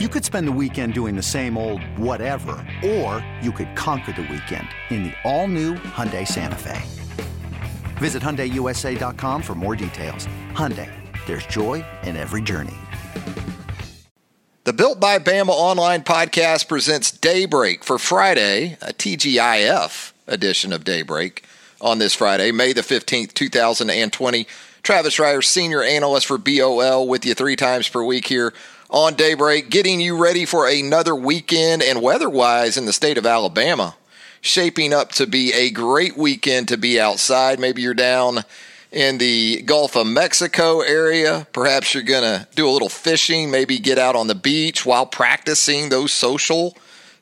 You could spend the weekend doing the same old whatever, or you could conquer the weekend in the all-new Hyundai Santa Fe. Visit HyundaiUSA.com for more details. Hyundai, there's joy in every journey. The Built by Bama online podcast presents Daybreak for Friday, a TGIF edition of Daybreak on this Friday, May the 15th, 2020. Travis Reier, senior analyst for BOL, with you three times per week here on Daybreak, getting you ready for another weekend and weather wise in the state of Alabama. Shaping up to be a great weekend to be outside. Maybe you're down in the Gulf of Mexico area. Perhaps you're going to do a little fishing, maybe get out on the beach while practicing those social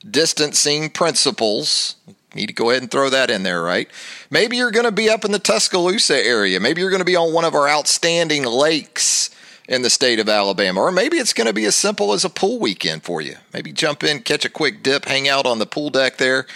distancing principles. Need to go ahead and throw that in there, right? Maybe you're going to be up in the Tuscaloosa area. Maybe you're going to be on one of our outstanding lakes in the state of Alabama. Or maybe it's going to be as simple as a pool weekend for you. Maybe jump in, catch a quick dip, hang out on the pool deck there.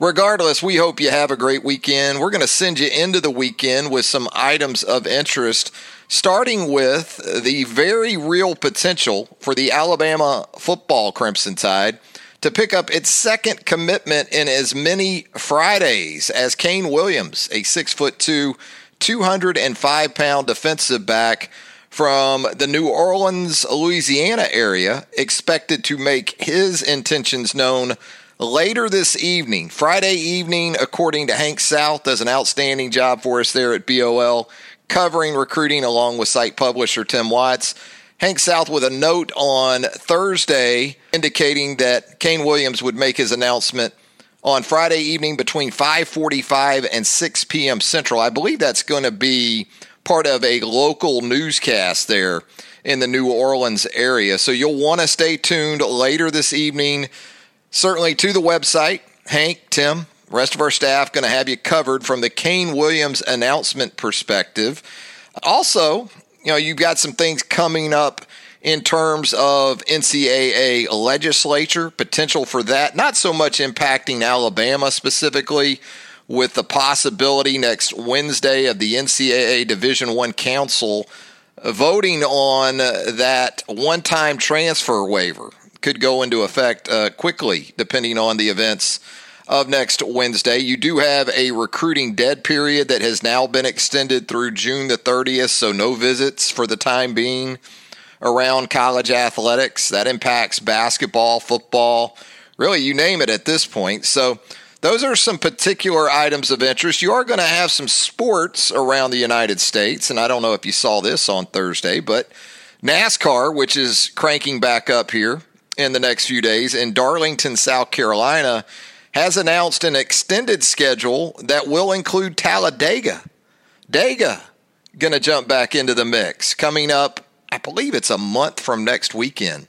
Regardless, we hope you have a great weekend. We're going to send you into the weekend with some items of interest, starting with the very real potential for the Alabama football Crimson Tide to pick up its second commitment in as many Fridays as Kaine Williams, a six foot two, 205 pound defensive back from the New Orleans, Louisiana area, expected to make his intentions known later this evening, Friday evening, according to Hank South, does an outstanding job for us there at BOL, covering recruiting along with site publisher Tim Watts. Hank South with a note on Thursday indicating that Kaine Williams would make his announcement on Friday evening between 5:45 and 6 p.m. Central. I believe that's going to be part of a local newscast there in the New Orleans area. So you'll want to stay tuned later this evening, certainly to the website. Hank, Tim, rest of our staff going to have you covered from the Kaine Williams announcement perspective. Also, you know, you've got some things coming up in terms of NCAA legislature, potential for that, not so much impacting Alabama specifically, with the possibility next Wednesday of the NCAA Division One Council voting on that one-time transfer waiver. Could go into effect uh, quickly, depending on the events of next Wednesday. You do have a recruiting dead period that has now been extended through June the 30th, so no visits for the time being around college athletics. That impacts basketball, football, really, you name it at this point. So, those are some particular items of interest. You are going to have some sports around the United States, and I don't know if you saw this on Thursday, but NASCAR, which is cranking back up here in the next few days in Darlington, South Carolina, has announced an extended schedule that will include Talladega. Dega going to jump back into the mix. Coming up, I believe it's a month from next weekend.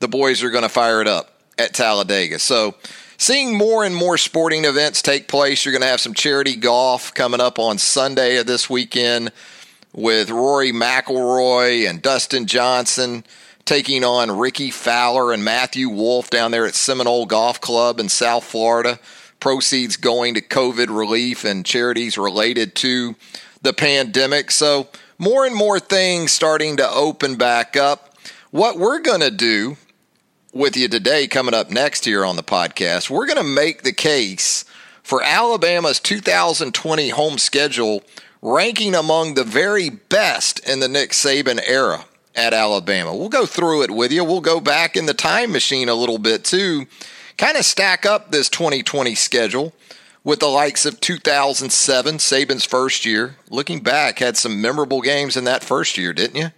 The boys are going to fire it up at Talladega. So, seeing more and more sporting events take place. You're going to have some charity golf coming up on Sunday of this weekend with Rory McIlroy and Dustin Johnson taking on Rickie Fowler and Matthew Wolff down there at Seminole Golf Club in South Florida. Proceeds going to COVID relief and charities related to the pandemic. So, more and more things starting to open back up. What we're going to do with you today, coming up next here on the podcast, we're going to make the case for Alabama's 2020 home schedule ranking among the very best in the Nick Saban era at Alabama. We'll go through it with you. We'll go back in the time machine a little bit too, kind of stack up this 2020 schedule with the likes of 2007, Saban's first year. Looking back, had some memorable games in that first year, didn't you?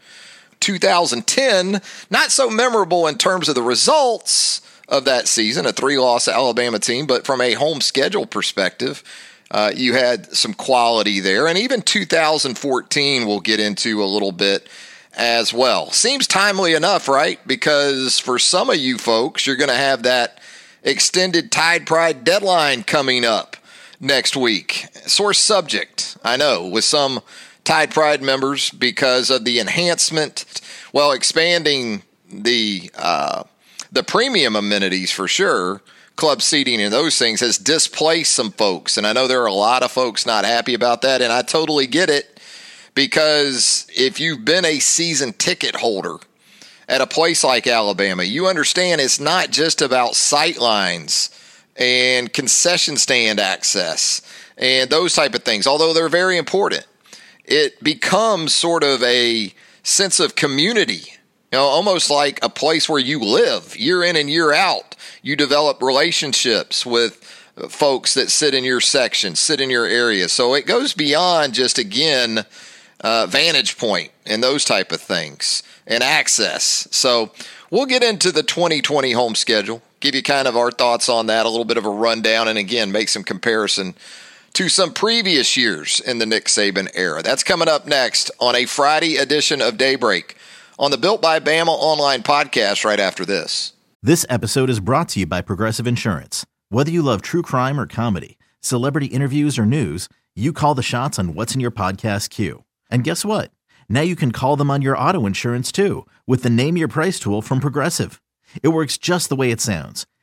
2010, not so memorable in terms of the results of that season, a three loss Alabama team, but from a home schedule perspective, uh, you had some quality there. And even 2014, we'll get into a little bit as well. Seems timely enough, right? Because for some of you folks, you're going to have that extended Tide Pride deadline coming up next week. Source subject, I know, with some Tide Pride members because of the enhancement, well, expanding the uh, the premium amenities for sure, club seating and those things has displaced some folks, and I know there are a lot of folks not happy about that, and I totally get it because if you've been a season ticket holder at a place like Alabama, you understand it's not just about sight lines and concession stand access and those type of things, although they're very important. It becomes sort of a sense of community, you know, almost like a place where you live year in and year out. You develop relationships with folks that sit in your section, sit in your area. So it goes beyond just again uh, vantage point and those type of things and access. So we'll get into the 2020 home schedule, give you kind of our thoughts on that, a little bit of a rundown, and again make some comparison to some previous years in the Nick Saban era. That's coming up next on a Friday edition of Daybreak on the Built by Bama online podcast right after this. This episode is brought to you by Progressive Insurance. Whether you love true crime or comedy, celebrity interviews or news, you call the shots on what's in your podcast queue. And guess what? Now you can call them on your auto insurance too with the Name Your Price tool from Progressive. It works just the way it sounds.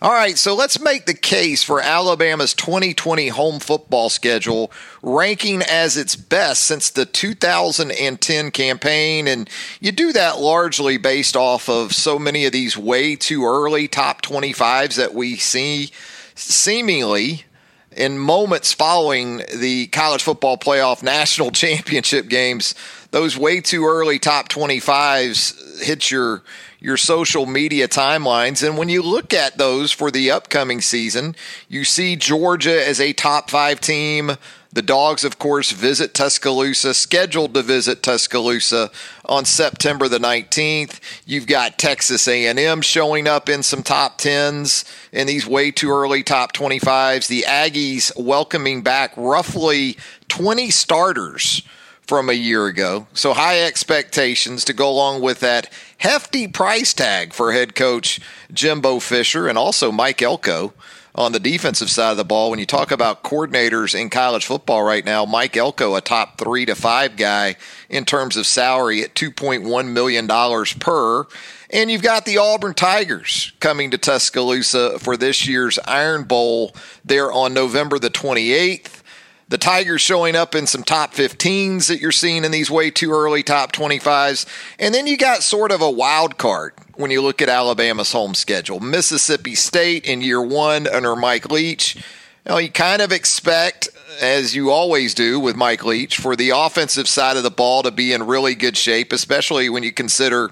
All right, so let's make the case for Alabama's 2020 home football schedule, ranking as its best since the 2010 campaign. And you do that largely based off of so many of these way too early top 25s that we see seemingly in moments following the college football playoff national championship games. Those way too early top 25s hit your your social media timelines. And when you look at those for the upcoming season, you see Georgia as a top five team. The Dogs, of course, visit Tuscaloosa, scheduled to visit Tuscaloosa on September the 19th. You've got Texas A&M showing up in some top 10s in these way too early top 25s. The Aggies welcoming back roughly 20 starters from a year ago. So high expectations to go along with that hefty price tag for head coach Jimbo Fisher and also Mike Elko on the defensive side of the ball. When you talk about coordinators in college football right now, Mike Elko, a top three to five guy in terms of salary at $2.1 million per. And you've got the Auburn Tigers coming to Tuscaloosa for this year's Iron Bowl there on November the 28th the Tigers showing up in some top 15s that you're seeing in these way too early top 25s. And then you got sort of a wild card when you look at Alabama's home schedule. Mississippi State in year one under Mike Leach. You, know, you kind of expect, as you always do with Mike Leach, for the offensive side of the ball to be in really good shape, especially when you consider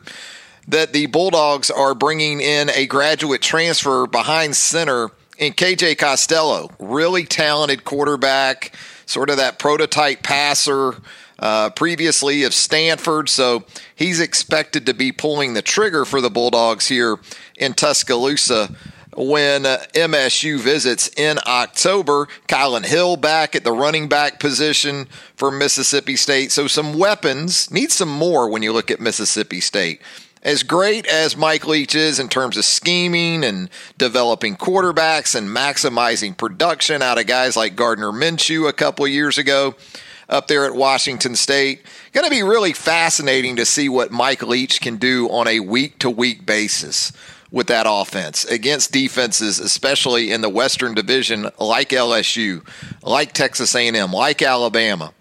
that the Bulldogs are bringing in a graduate transfer behind center and KJ Costello, really talented quarterback, sort of that prototype passer uh, previously of Stanford. So he's expected to be pulling the trigger for the Bulldogs here in Tuscaloosa when uh, MSU visits in October. Kylin Hill back at the running back position for Mississippi State. So some weapons, need some more when you look at Mississippi State as great as Mike Leach is in terms of scheming and developing quarterbacks and maximizing production out of guys like Gardner Minshew a couple years ago up there at Washington State, going to be really fascinating to see what Mike Leach can do on a week to week basis with that offense against defenses especially in the Western Division like LSU, like Texas A&M, like Alabama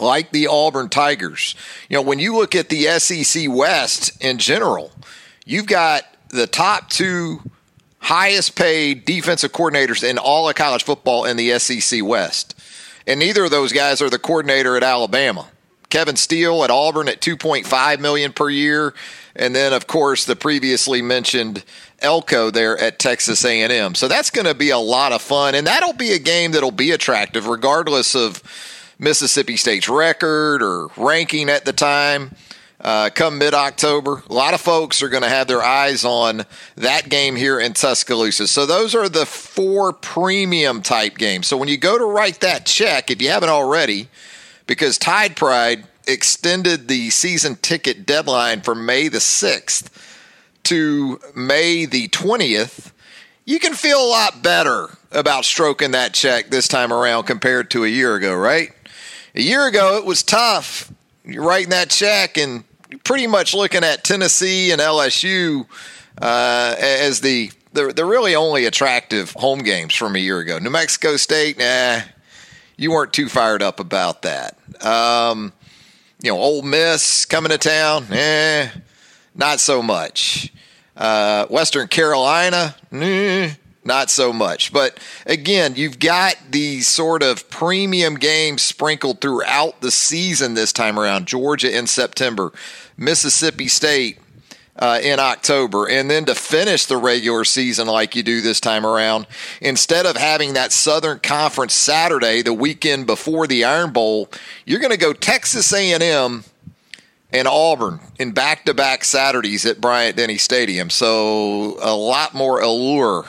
like the Auburn Tigers. You know, when you look at the SEC West in general, you've got the top two highest paid defensive coordinators in all of college football in the SEC West. And neither of those guys are the coordinator at Alabama. Kevin Steele at Auburn at 2.5 million per year, and then of course the previously mentioned Elko there at Texas A&M. So that's going to be a lot of fun, and that'll be a game that'll be attractive regardless of Mississippi State's record or ranking at the time. Uh, come mid October, a lot of folks are going to have their eyes on that game here in Tuscaloosa. So, those are the four premium type games. So, when you go to write that check, if you haven't already, because Tide Pride extended the season ticket deadline from May the 6th to May the 20th, you can feel a lot better about stroking that check this time around compared to a year ago, right? A year ago, it was tough you're writing that check, and pretty much looking at Tennessee and LSU uh, as the, the the really only attractive home games from a year ago. New Mexico State, nah, you weren't too fired up about that. Um, you know, Ole Miss coming to town, eh, not so much. Uh, Western Carolina, eh, not so much. But again, you've got these sort of premium games sprinkled throughout the season this time around. Georgia in September, Mississippi State uh, in October, and then to finish the regular season like you do this time around, instead of having that Southern Conference Saturday, the weekend before the Iron Bowl, you're going to go Texas A&M and Auburn in back-to-back Saturdays at Bryant Denny Stadium. So a lot more allure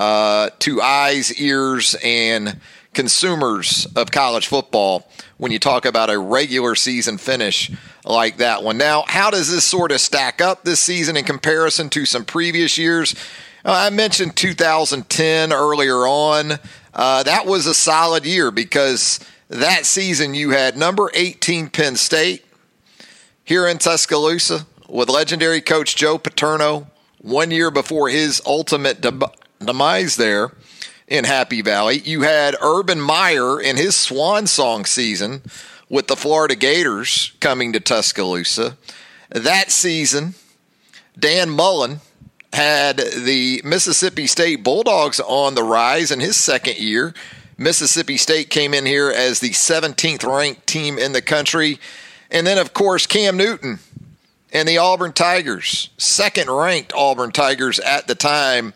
uh, to eyes, ears, and consumers of college football when you talk about a regular season finish like that one. Now, how does this sort of stack up this season in comparison to some previous years? Uh, I mentioned 2010 earlier on. Uh, that was a solid year because that season you had number 18 Penn State here in Tuscaloosa with legendary coach Joe Paterno one year before his ultimate demise there in Happy Valley. You had Urban Meyer in his swan song season with the Florida Gators coming to Tuscaloosa. That season, Dan Mullen had the Mississippi State Bulldogs on the rise in his second year. Mississippi State came in here as the 17th ranked team in the country. And then, of course, Cam Newton and the Auburn Tigers, second ranked Auburn Tigers at the time,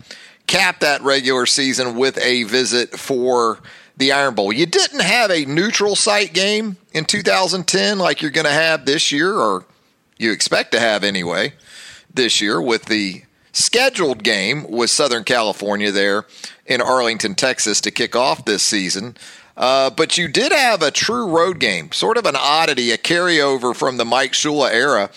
cap that regular season with a visit for the Iron Bowl. You didn't have a neutral site game in 2010 like you're going to have this year, or you expect to have anyway this year with the scheduled game with Southern California there in Arlington, Texas to kick off this season. Uh, but you did have a true road game, sort of an oddity, a carryover from the Mike Shula era.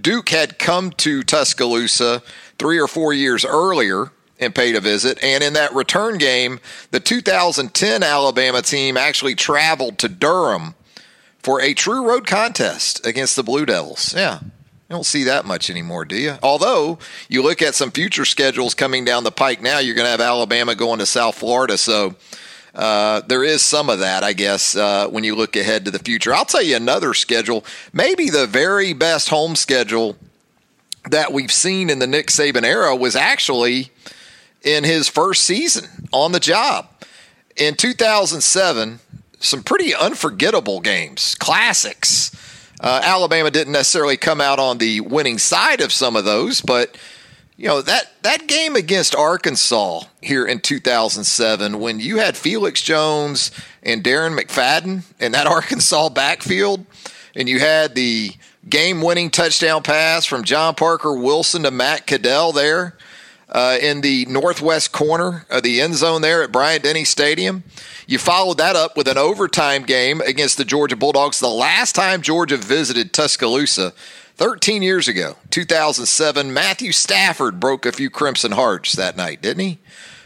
Duke had come to Tuscaloosa three or four years earlier and paid a visit. And in that return game, the 2010 Alabama team actually traveled to Durham for a true road contest against the Blue Devils. Yeah. You don't see that much anymore, do you? Although you look at some future schedules coming down the pike now, you're going to have Alabama going to South Florida. So uh, there is some of that, I guess, uh, when you look ahead to the future. I'll tell you another schedule, maybe the very best home schedule that we've seen in the Nick Saban era was actually in his first season on the job. In 2007, some pretty unforgettable games, classics. Uh, Alabama didn't necessarily come out on the winning side of some of those, but you know that that game against Arkansas here in 2007, when you had Felix Jones and Darren McFadden in that Arkansas backfield, and you had the game-winning touchdown pass from John Parker Wilson to Matt Caddell there uh, in the northwest corner of the end zone there at Bryant Denny Stadium. You followed that up with an overtime game against the Georgia Bulldogs. The last time Georgia visited Tuscaloosa, 13 years ago, 2007, Matthew Stafford broke a few Crimson Hearts that night, didn't he?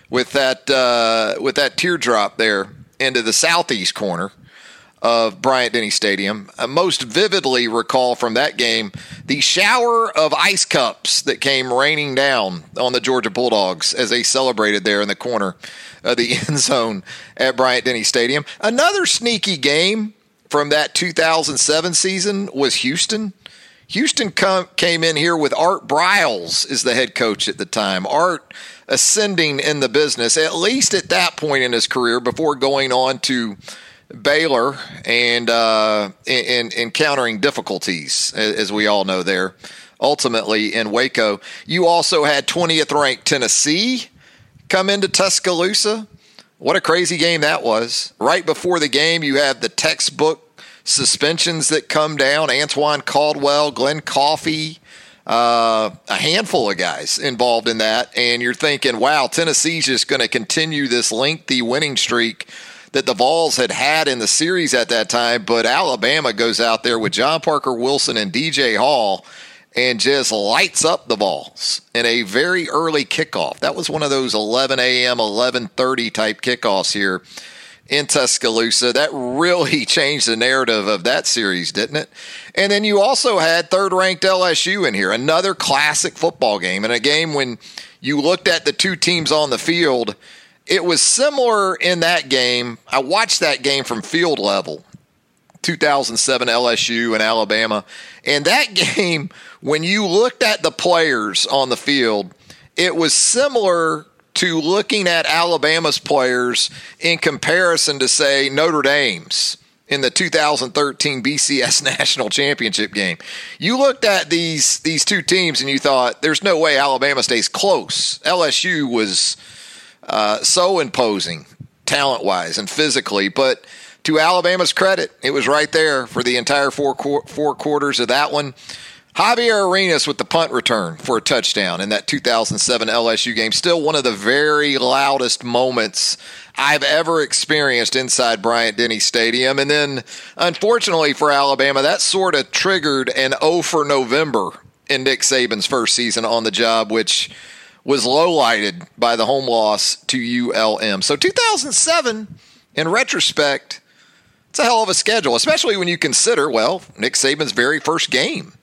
With that uh, with that teardrop there into the southeast corner of Bryant Denny Stadium. I most vividly recall from that game the shower of ice cups that came raining down on the Georgia Bulldogs as they celebrated there in the corner of the end zone at Bryant Denny Stadium. Another sneaky game from that 2007 season was Houston. Houston come, came in here with Art Briles as the head coach at the time. Art ascending in the business, at least at that point in his career, before going on to Baylor and uh, in, encountering difficulties, as we all know there. Ultimately, in Waco, you also had 20th ranked Tennessee come into Tuscaloosa. What a crazy game that was! Right before the game, you have the textbook suspensions that come down. Antoine Caldwell, Glen Coffee, uh, a handful of guys involved in that, and you're thinking, "Wow, Tennessee's just going to continue this lengthy winning streak." That the Vols had had in the series at that time, but Alabama goes out there with John Parker Wilson and DJ Hall and just lights up the Vols in a very early kickoff. That was one of those 11 a.m., 11:30 type kickoffs here in Tuscaloosa. That really changed the narrative of that series, didn't it? And then you also had third ranked LSU in here, another classic football game, and a game when you looked at the two teams on the field. It was similar in that game. I watched that game from field level, 2007 LSU and Alabama. And that game, when you looked at the players on the field, it was similar to looking at Alabama's players in comparison to, say, Notre Dame's in the 2013 BCS National Championship game. You looked at these these two teams and you thought, "There's no way Alabama stays close." LSU was uh, so imposing, talent wise and physically, but to Alabama's credit, it was right there for the entire four four quarters of that one. Javier Arenas with the punt return for a touchdown in that 2007 LSU game. Still one of the very loudest moments I've ever experienced inside Bryant Denny Stadium. And then, unfortunately for Alabama, that sort of triggered an O for November in Nick Saban's first season on the job, which was lowlighted by the home loss to ULM. So 2007, in retrospect, it's a hell of a schedule, especially when you consider, well, Nick Saban's very first game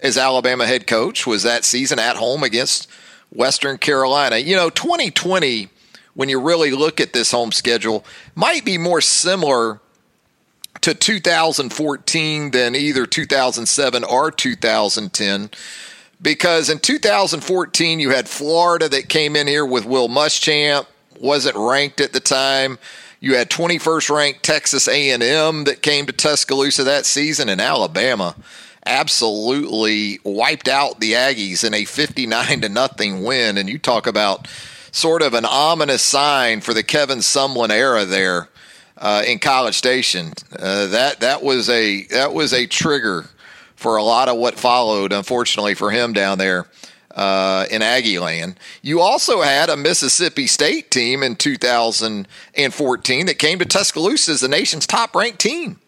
as Alabama head coach was that season at home against Western Carolina. You know, 2020, when you really look at this home schedule, might be more similar to 2014 than either 2007 or 2010. Because in 2014, you had Florida that came in here with Will Muschamp, wasn't ranked at the time. You had 21st ranked Texas A&M that came to Tuscaloosa that season, and Alabama absolutely wiped out the Aggies in a 59 to nothing win. And you talk about sort of an ominous sign for the Kevin Sumlin era there uh, in College Station. Uh, that that was a that was a trigger for a lot of what followed. Unfortunately for him down there. Uh, in Aggie land. You also had a Mississippi State team in 2014 that came to Tuscaloosa as the nation's top ranked team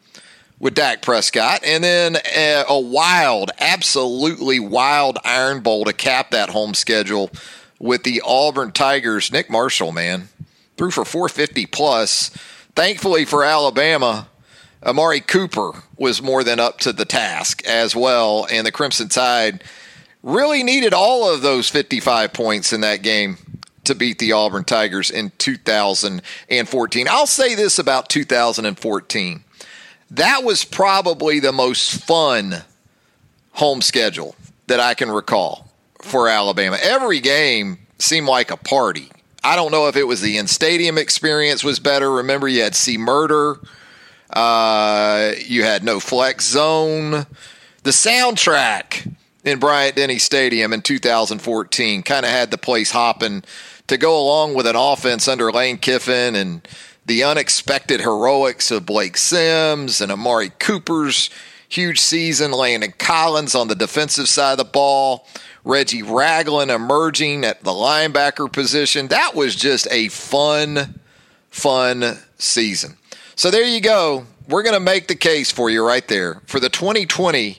with Dak Prescott, and then a, a, wild, absolutely wild Iron Bowl to cap that home schedule with the Auburn Tigers. Nick Marshall, man, threw for 450 plus. Thankfully for Alabama, Amari Cooper was more than up to the task as well, and the Crimson Tide really needed all of those 55 points in that game to beat the Auburn Tigers in 2014. I'll say this about 2014 that was probably the most fun home schedule that I can recall for Alabama. Every game seemed like a party. I don't know if it was the in stadium experience was better. Remember, you had C Murder, uh, you had no flex zone. The soundtrack in Bryant Denny Stadium in 2014 kind of had the place hopping to go along with an offense under Lane Kiffin and the unexpected heroics of Blake Sims and Amari Cooper's huge season, Landon Collins on the defensive side of the ball, Reggie Ragland emerging at the linebacker position. That was just a fun, fun season. So there you go. We're going to make the case for you right there for the 2020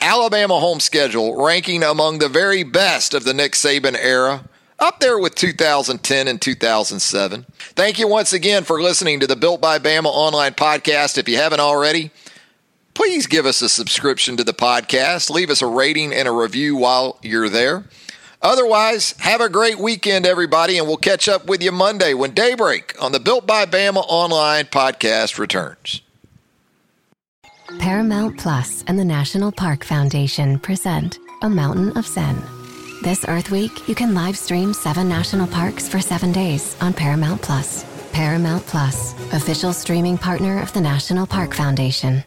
Alabama home schedule, ranking among the very best of the Nick Saban era up there with 2010 and 2007. Thank you once again for listening to the Built by Bama online podcast. If you haven't already, please give us a subscription to the podcast. Leave us a rating and a review while you're there. Otherwise, have a great weekend, everybody, and we'll catch up with you Monday when Daybreak on the Built by Bama online podcast returns. Paramount Plus and the National Park Foundation present A Mountain of Zen. This Earth Week, you can live stream seven national parks for seven days on Paramount Plus. Paramount Plus, official streaming partner of the National Park Foundation.